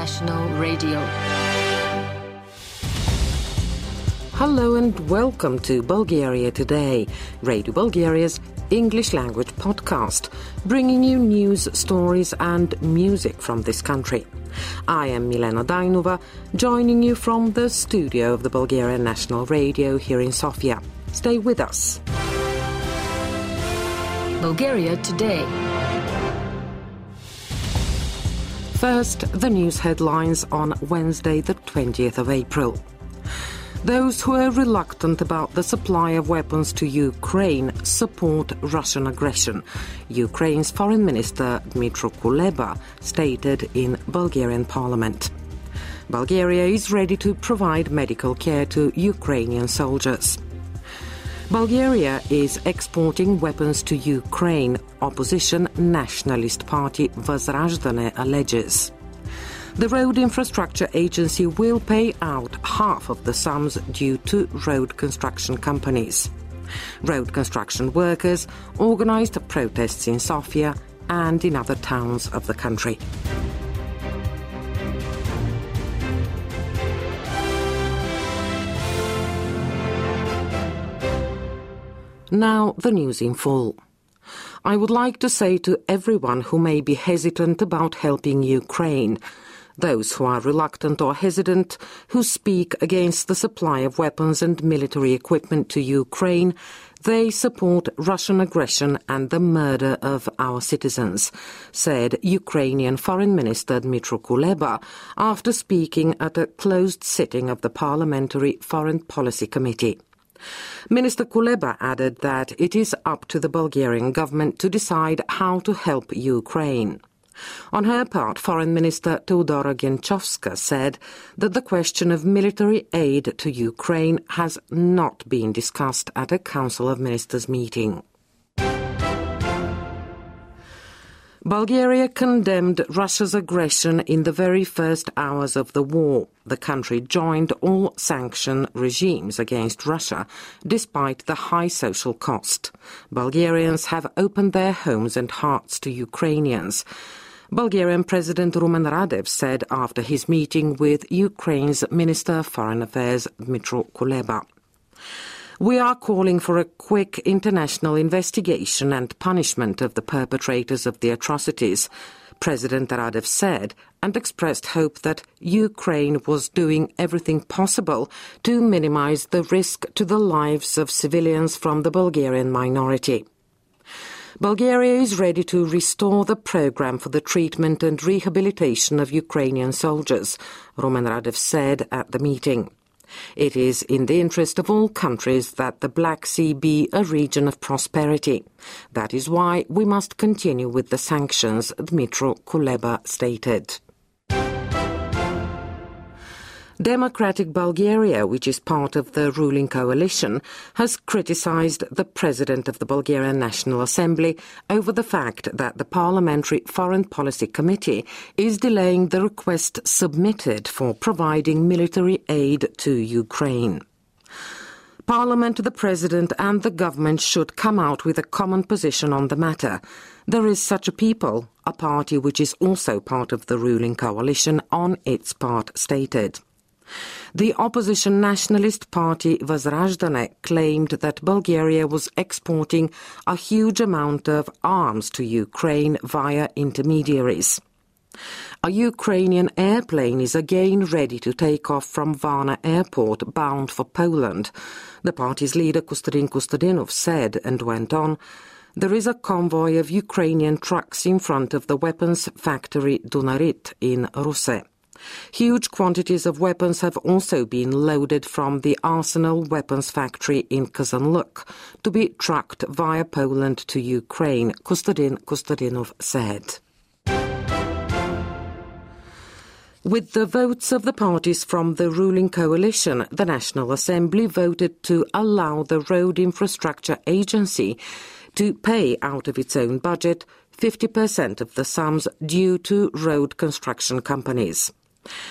National Radio. Hello and welcome to Bulgaria Today, Radio Bulgaria's English language podcast, bringing you news, stories, and music from this country. I am Milena Dainova, joining you from the studio of the Bulgarian National Radio here in Sofia. Stay with us. Bulgaria Today. First, the news headlines on Wednesday, the 20th of April. Those who are reluctant about the supply of weapons to Ukraine support Russian aggression, Ukraine's Foreign Minister Dmytro Kuleba stated in Bulgarian parliament. Bulgaria is ready to provide medical care to Ukrainian soldiers. Bulgaria is exporting weapons to Ukraine, opposition nationalist party Vozrozhdene alleges. The Road Infrastructure Agency will pay out half of the sums due to road construction companies. Road construction workers organised protests in Sofia and in other towns of the country. Now, the news in full. I would like to say to everyone who may be hesitant about helping Ukraine those who are reluctant or hesitant, who speak against the supply of weapons and military equipment to Ukraine, they support Russian aggression and the murder of our citizens, said Ukrainian Foreign Minister Dmytro Kuleba after speaking at a closed sitting of the Parliamentary Foreign Policy Committee. Minister Kuleba added that it is up to the Bulgarian government to decide how to help Ukraine. On her part, Foreign Minister Teodora Genchovska said that the question of military aid to Ukraine has not been discussed at a Council of Ministers meeting. Bulgaria condemned Russia's aggression in the very first hours of the war. The country joined all sanction regimes against Russia, despite the high social cost. Bulgarians have opened their homes and hearts to Ukrainians. Bulgarian President Rumen Radev said after his meeting with Ukraine's Minister of Foreign Affairs Dmytro Kuleba. We are calling for a quick international investigation and punishment of the perpetrators of the atrocities, President Radev said, and expressed hope that Ukraine was doing everything possible to minimize the risk to the lives of civilians from the Bulgarian minority. Bulgaria is ready to restore the program for the treatment and rehabilitation of Ukrainian soldiers, Rumen Radev said at the meeting. It is in the interest of all countries that the Black Sea be a region of prosperity. That is why we must continue with the sanctions, Dmytro Kuleba stated. Democratic Bulgaria, which is part of the ruling coalition, has criticized the president of the Bulgarian National Assembly over the fact that the Parliamentary Foreign Policy Committee is delaying the request submitted for providing military aid to Ukraine. Parliament, the President and the government should come out with a common position on the matter. There is such a people, a party which is also part of the ruling coalition, on its part stated. The opposition nationalist party Vozrozhdene claimed that Bulgaria was exporting a huge amount of arms to Ukraine via intermediaries. A Ukrainian airplane is again ready to take off from Varna airport bound for Poland. The party's leader Kostadin Kostadinov said and went on, there is a convoy of Ukrainian trucks in front of the weapons factory Dunarit in Russe. Huge quantities of weapons have also been loaded from the Arsenal weapons factory in Kazanluk to be trucked via Poland to Ukraine, Kostadin Kostadinov said. With the votes of the parties from the ruling coalition, the National Assembly voted to allow the Road Infrastructure Agency to pay out of its own budget 50% of the sums due to road construction companies.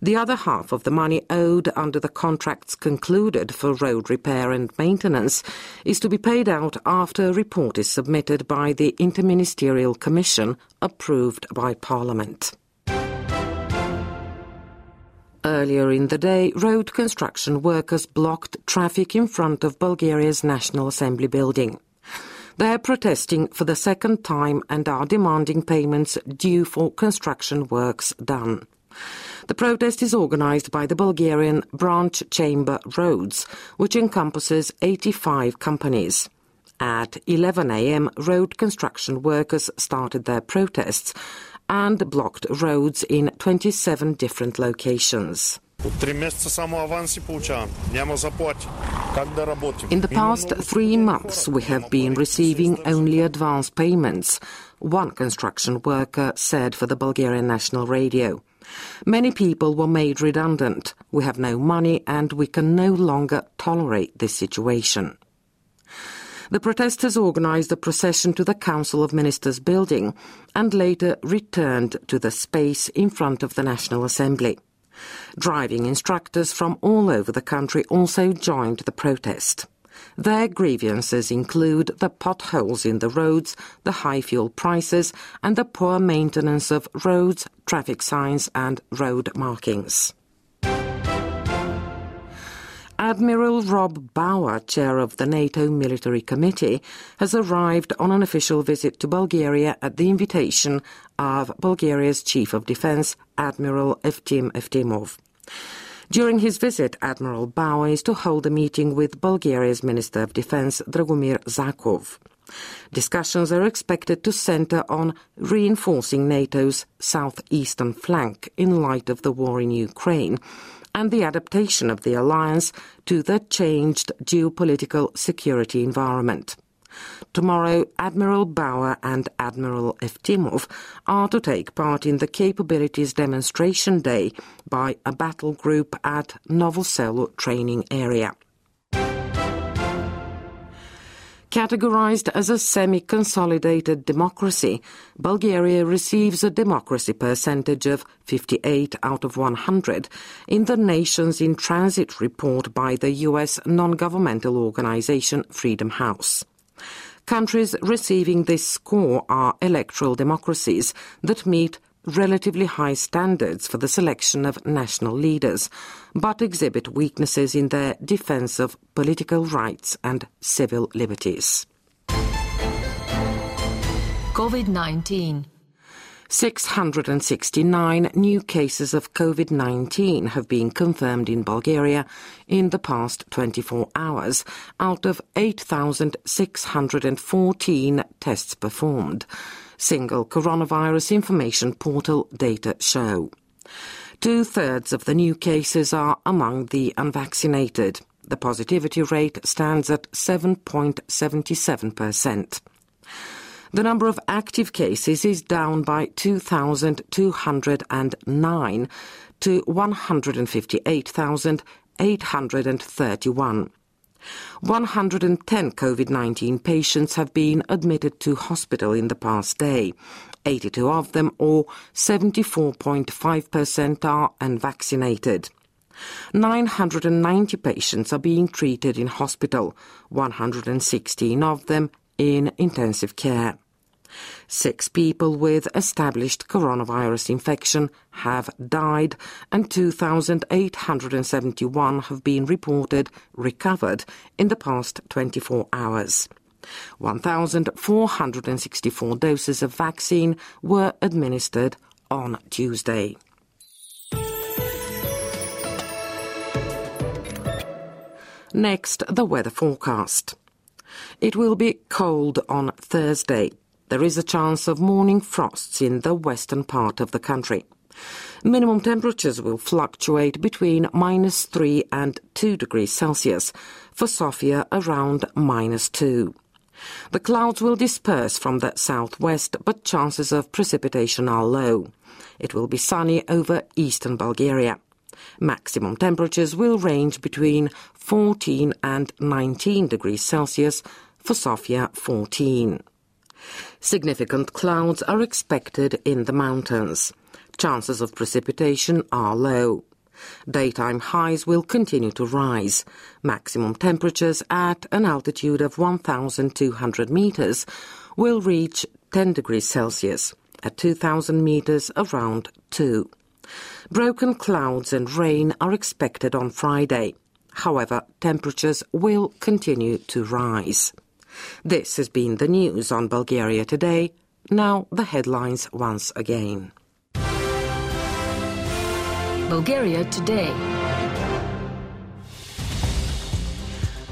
The other half of the money owed under the contracts concluded for road repair and maintenance is to be paid out after a report is submitted by the Interministerial Commission approved by Parliament. Earlier in the day, road construction workers blocked traffic in front of Bulgaria's National Assembly building. They're protesting for the second time and are demanding payments due for construction works done. The protest is organised by the Bulgarian Branch Chamber Roads, which encompasses 85 companies. At 11 a.m., road construction workers started their protests and blocked roads in 27 different locations. In the past three months, we have been receiving only advance payments, one construction worker said for the Bulgarian National Radio. Many people were made redundant. We have no money and we can no longer tolerate this situation. The protesters organised a procession to the Council of Ministers building and later returned to the space in front of the National Assembly. Driving instructors from all over the country also joined the protest. Their grievances include the potholes in the roads, the high fuel prices, and the poor maintenance of roads, traffic signs, and road markings. Admiral Rob Bauer, chair of the NATO Military Committee, has arrived on an official visit to Bulgaria at the invitation of Bulgaria's Chief of Defence, Admiral Evtim Evtimov. During his visit, Admiral Bauer is to hold a meeting with Bulgaria's Minister of Defence, Dragomir Zakov. Discussions are expected to centre on reinforcing NATO's southeastern flank in light of the war in Ukraine and the adaptation of the alliance to the changed geopolitical security environment. Tomorrow, Admiral Bauer and Admiral Evtimov are to take part in the Capabilities Demonstration Day by a battle group at Novoselo training area. Categorized as a semi-consolidated democracy, Bulgaria receives a democracy percentage of 58 out of 100 in the Nations in Transit report by the U.S. non-governmental organization Freedom House. Countries receiving this score are electoral democracies that meet relatively high standards for the selection of national leaders, but exhibit weaknesses in their defense of political rights and civil liberties. COVID 19 669 new cases of COVID 19 have been confirmed in Bulgaria in the past 24 hours, out of 8,614 tests performed single coronavirus information portal data show. Two thirds of the new cases are among the unvaccinated. The positivity rate stands at 7.77%. The number of active cases is down by 2,209 to 158,831. 110 COVID 19 patients have been admitted to hospital in the past day. 82 of them, or 74.5%, are unvaccinated. 990 patients are being treated in hospital, 116 of them in intensive care. Six people with established coronavirus infection have died and 2,871 have been reported recovered in the past 24 hours. 1,464 doses of vaccine were administered on Tuesday. Next, the weather forecast. It will be cold on Thursday there is a chance of morning frosts in the western part of the country. Minimum temperatures will fluctuate between minus 3 and 2 degrees Celsius, for Sofia around minus 2. The clouds will disperse from the southwest, but chances of precipitation are low. It will be sunny over eastern Bulgaria. Maximum temperatures will range between 14 and 19 degrees Celsius, for Sofia 14. Significant clouds are expected in the mountains. Chances of precipitation are low. Daytime highs will continue to rise. Maximum temperatures at an altitude of 1,200 meters will reach 10 degrees Celsius. At 2,000 meters, around 2. Broken clouds and rain are expected on Friday. However, temperatures will continue to rise. This has been the news on Bulgaria today. Now the headlines once again. Bulgaria today.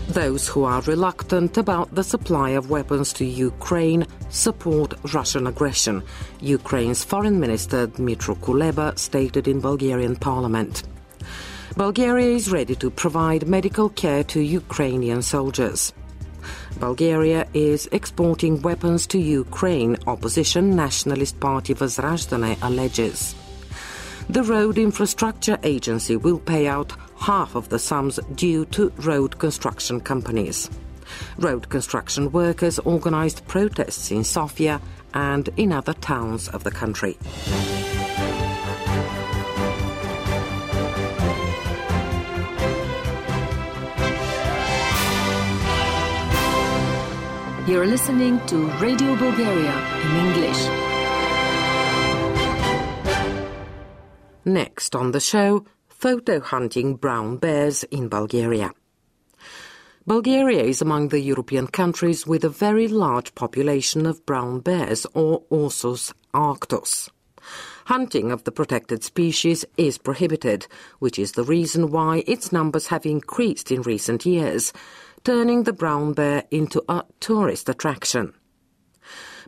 Those who are reluctant about the supply of weapons to Ukraine support Russian aggression, Ukraine's Foreign Minister Dmytro Kuleba stated in Bulgarian parliament. Bulgaria is ready to provide medical care to Ukrainian soldiers. Bulgaria is exporting weapons to Ukraine, opposition Nationalist Party Vozrozhdene alleges. The Road Infrastructure Agency will pay out half of the sums due to road construction companies. Road construction workers organised protests in Sofia and in other towns of the country. You're listening to Radio Bulgaria in English. Next on the show, photo hunting brown bears in Bulgaria. Bulgaria is among the European countries with a very large population of brown bears or Ursus arctos. Hunting of the protected species is prohibited, which is the reason why its numbers have increased in recent years, turning the brown bear into a tourist attraction.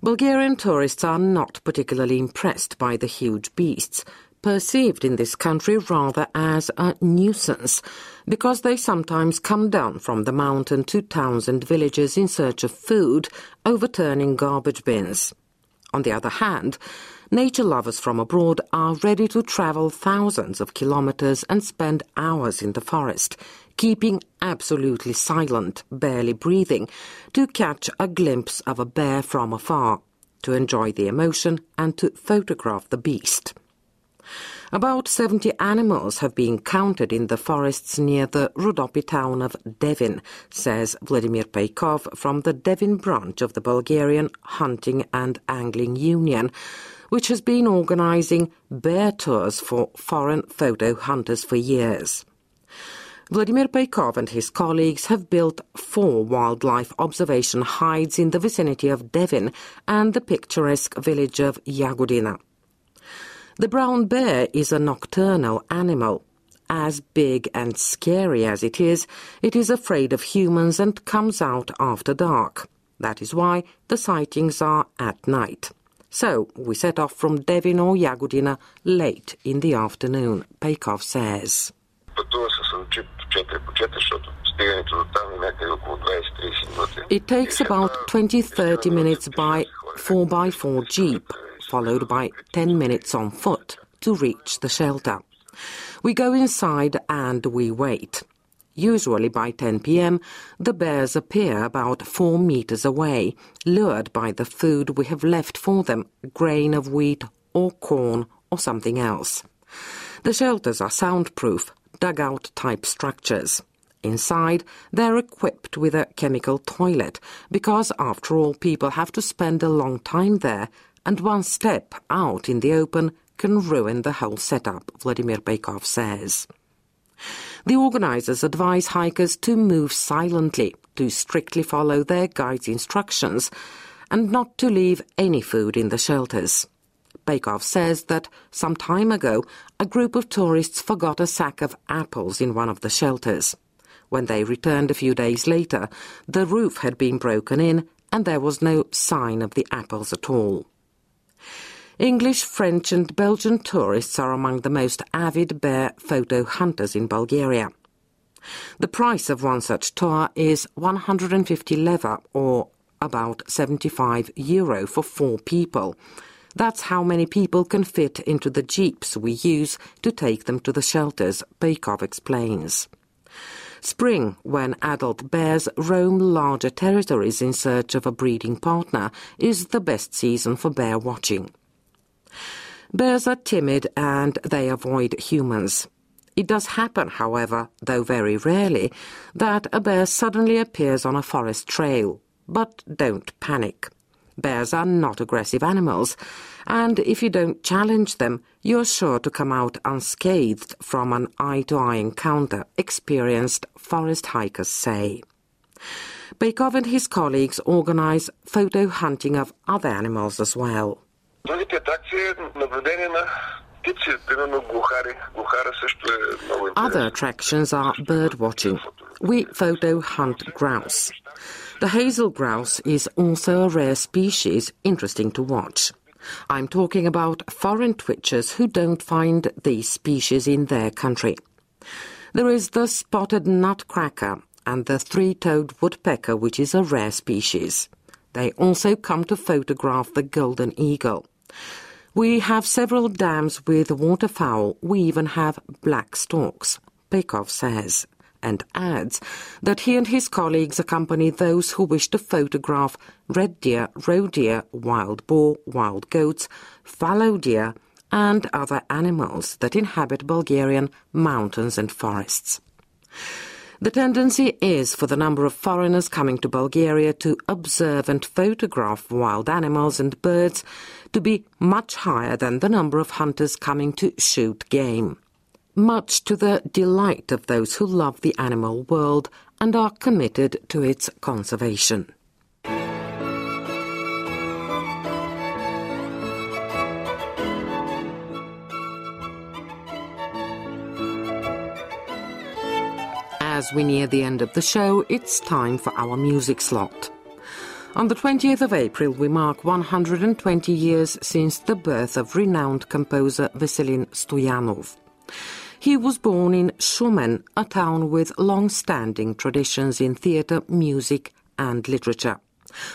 Bulgarian tourists are not particularly impressed by the huge beasts, perceived in this country rather as a nuisance, because they sometimes come down from the mountain to towns and villages in search of food, overturning garbage bins. On the other hand, nature lovers from abroad are ready to travel thousands of kilometers and spend hours in the forest, keeping absolutely silent, barely breathing, to catch a glimpse of a bear from afar, to enjoy the emotion and to photograph the beast. About 70 animals have been counted in the forests near the Rhodope town of Devin, says Vladimir Peykov from the Devin branch of the Bulgarian Hunting and Angling Union, which has been organizing bear tours for foreign photo hunters for years. Vladimir Peykov and his colleagues have built four wildlife observation hides in the vicinity of Devin and the picturesque village of Yagodina. The brown bear is a nocturnal animal. As big and scary as it is, it is afraid of humans and comes out after dark. That is why the sightings are at night. So we set off from Devin or Yagodina late in the afternoon, Peykov says. It takes about 20-30 minutes by 4x4 jeep followed by 10 minutes on foot to reach the shelter. We go inside and we wait. Usually by 10 p.m., the bears appear about four meters away, lured by the food we have left for them grain of wheat or corn or something else. The shelters are soundproof, dugout type structures. Inside, they're equipped with a chemical toilet because, after all, people have to spend a long time there and one step out in the open can ruin the whole setup, Vladimir Peykov says. The organizers advise hikers to move silently, to strictly follow their guide's instructions, and not to leave any food in the shelters. Peykov says that some time ago a group of tourists forgot a sack of apples in one of the shelters. When they returned a few days later, the roof had been broken in and there was no sign of the apples at all. English, French, and Belgian tourists are among the most avid bear photo hunters in Bulgaria. The price of one such tour is 150 leva, or about 75 euro for four people. That's how many people can fit into the jeeps we use to take them to the shelters, Peykov explains. Spring, when adult bears roam larger territories in search of a breeding partner, is the best season for bear watching. Bears are timid and they avoid humans. It does happen, however, though very rarely, that a bear suddenly appears on a forest trail. But don't panic. Bears are not aggressive animals, And if you don't challenge them, you're sure to come out unscathed from an eye to eye encounter, experienced forest hikers say. Peykov and his colleagues organize photo hunting of other animals as well. Other attractions are bird watching. We photo hunt grouse. The hazel grouse is also a rare species, interesting to watch. I'm talking about foreign twitchers who don't find these species in their country. There is the spotted nutcracker and the three-toed woodpecker, which is a rare species. They also come to photograph the golden eagle. We have several dams with waterfowl. We even have black storks, Peykov says, and adds that he and his colleagues accompany those who wish to photograph red deer, roe deer, wild boar, wild goats, fallow deer, and other animals that inhabit Bulgarian mountains and forests. The tendency is for the number of foreigners coming to Bulgaria to observe and photograph wild animals and birds to be much higher than the number of hunters coming to shoot game. Much to the delight of those who love the animal world and are committed to its conservation. As we near the end of the show, it's time for our music slot. On the 20th of April, we mark 120 years since the birth of renowned composer Veselin Stoyanov. He was born in Shumen, a town with long-standing traditions in theatre, music and literature.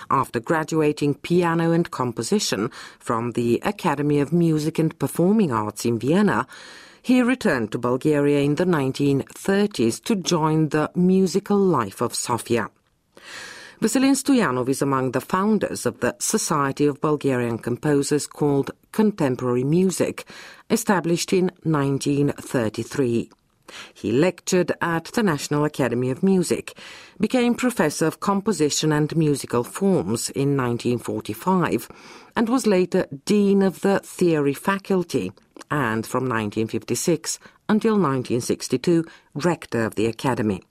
After graduating piano and composition from the Academy of Music and Performing Arts in Vienna, he returned to Bulgaria in the 1930s to join the musical life of Sofia. Veselin Stoyanov is among the founders of the Society of Bulgarian Composers called Contemporary Music, established in 1933. He lectured at the National Academy of Music, became Professor of Composition and Musical Forms in 1945, and was later Dean of the Theory Faculty and from 1956 until 1962 rector of the Academy.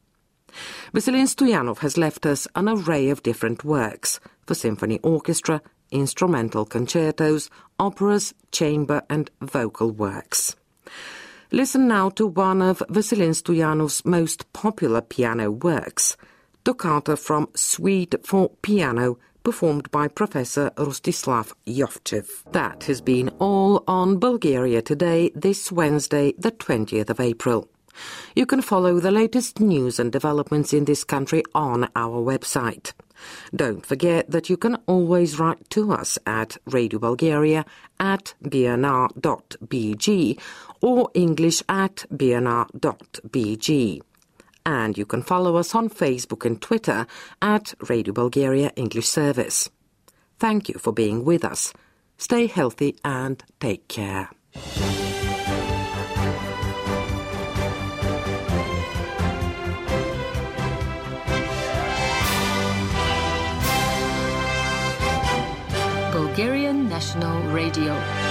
Veselin Stoyanov has left us an array of different works for symphony orchestra, instrumental concertos, operas, chamber and vocal works. Listen now to one of Veselin Stoyanov's most popular piano works, Toccata from Suite for Piano performed by Professor Rostislav Jovchev. That has been all on Bulgaria Today this Wednesday, the 20th of April. You can follow the latest news and developments in this country on our website. Don't forget that you can always write to us at Radio Bulgaria at bnr.bg or English at bnr.bg and you can follow us on Facebook and Twitter at Radio Bulgaria English Service. Thank you for being with us. Stay healthy and take care. Bulgarian National Radio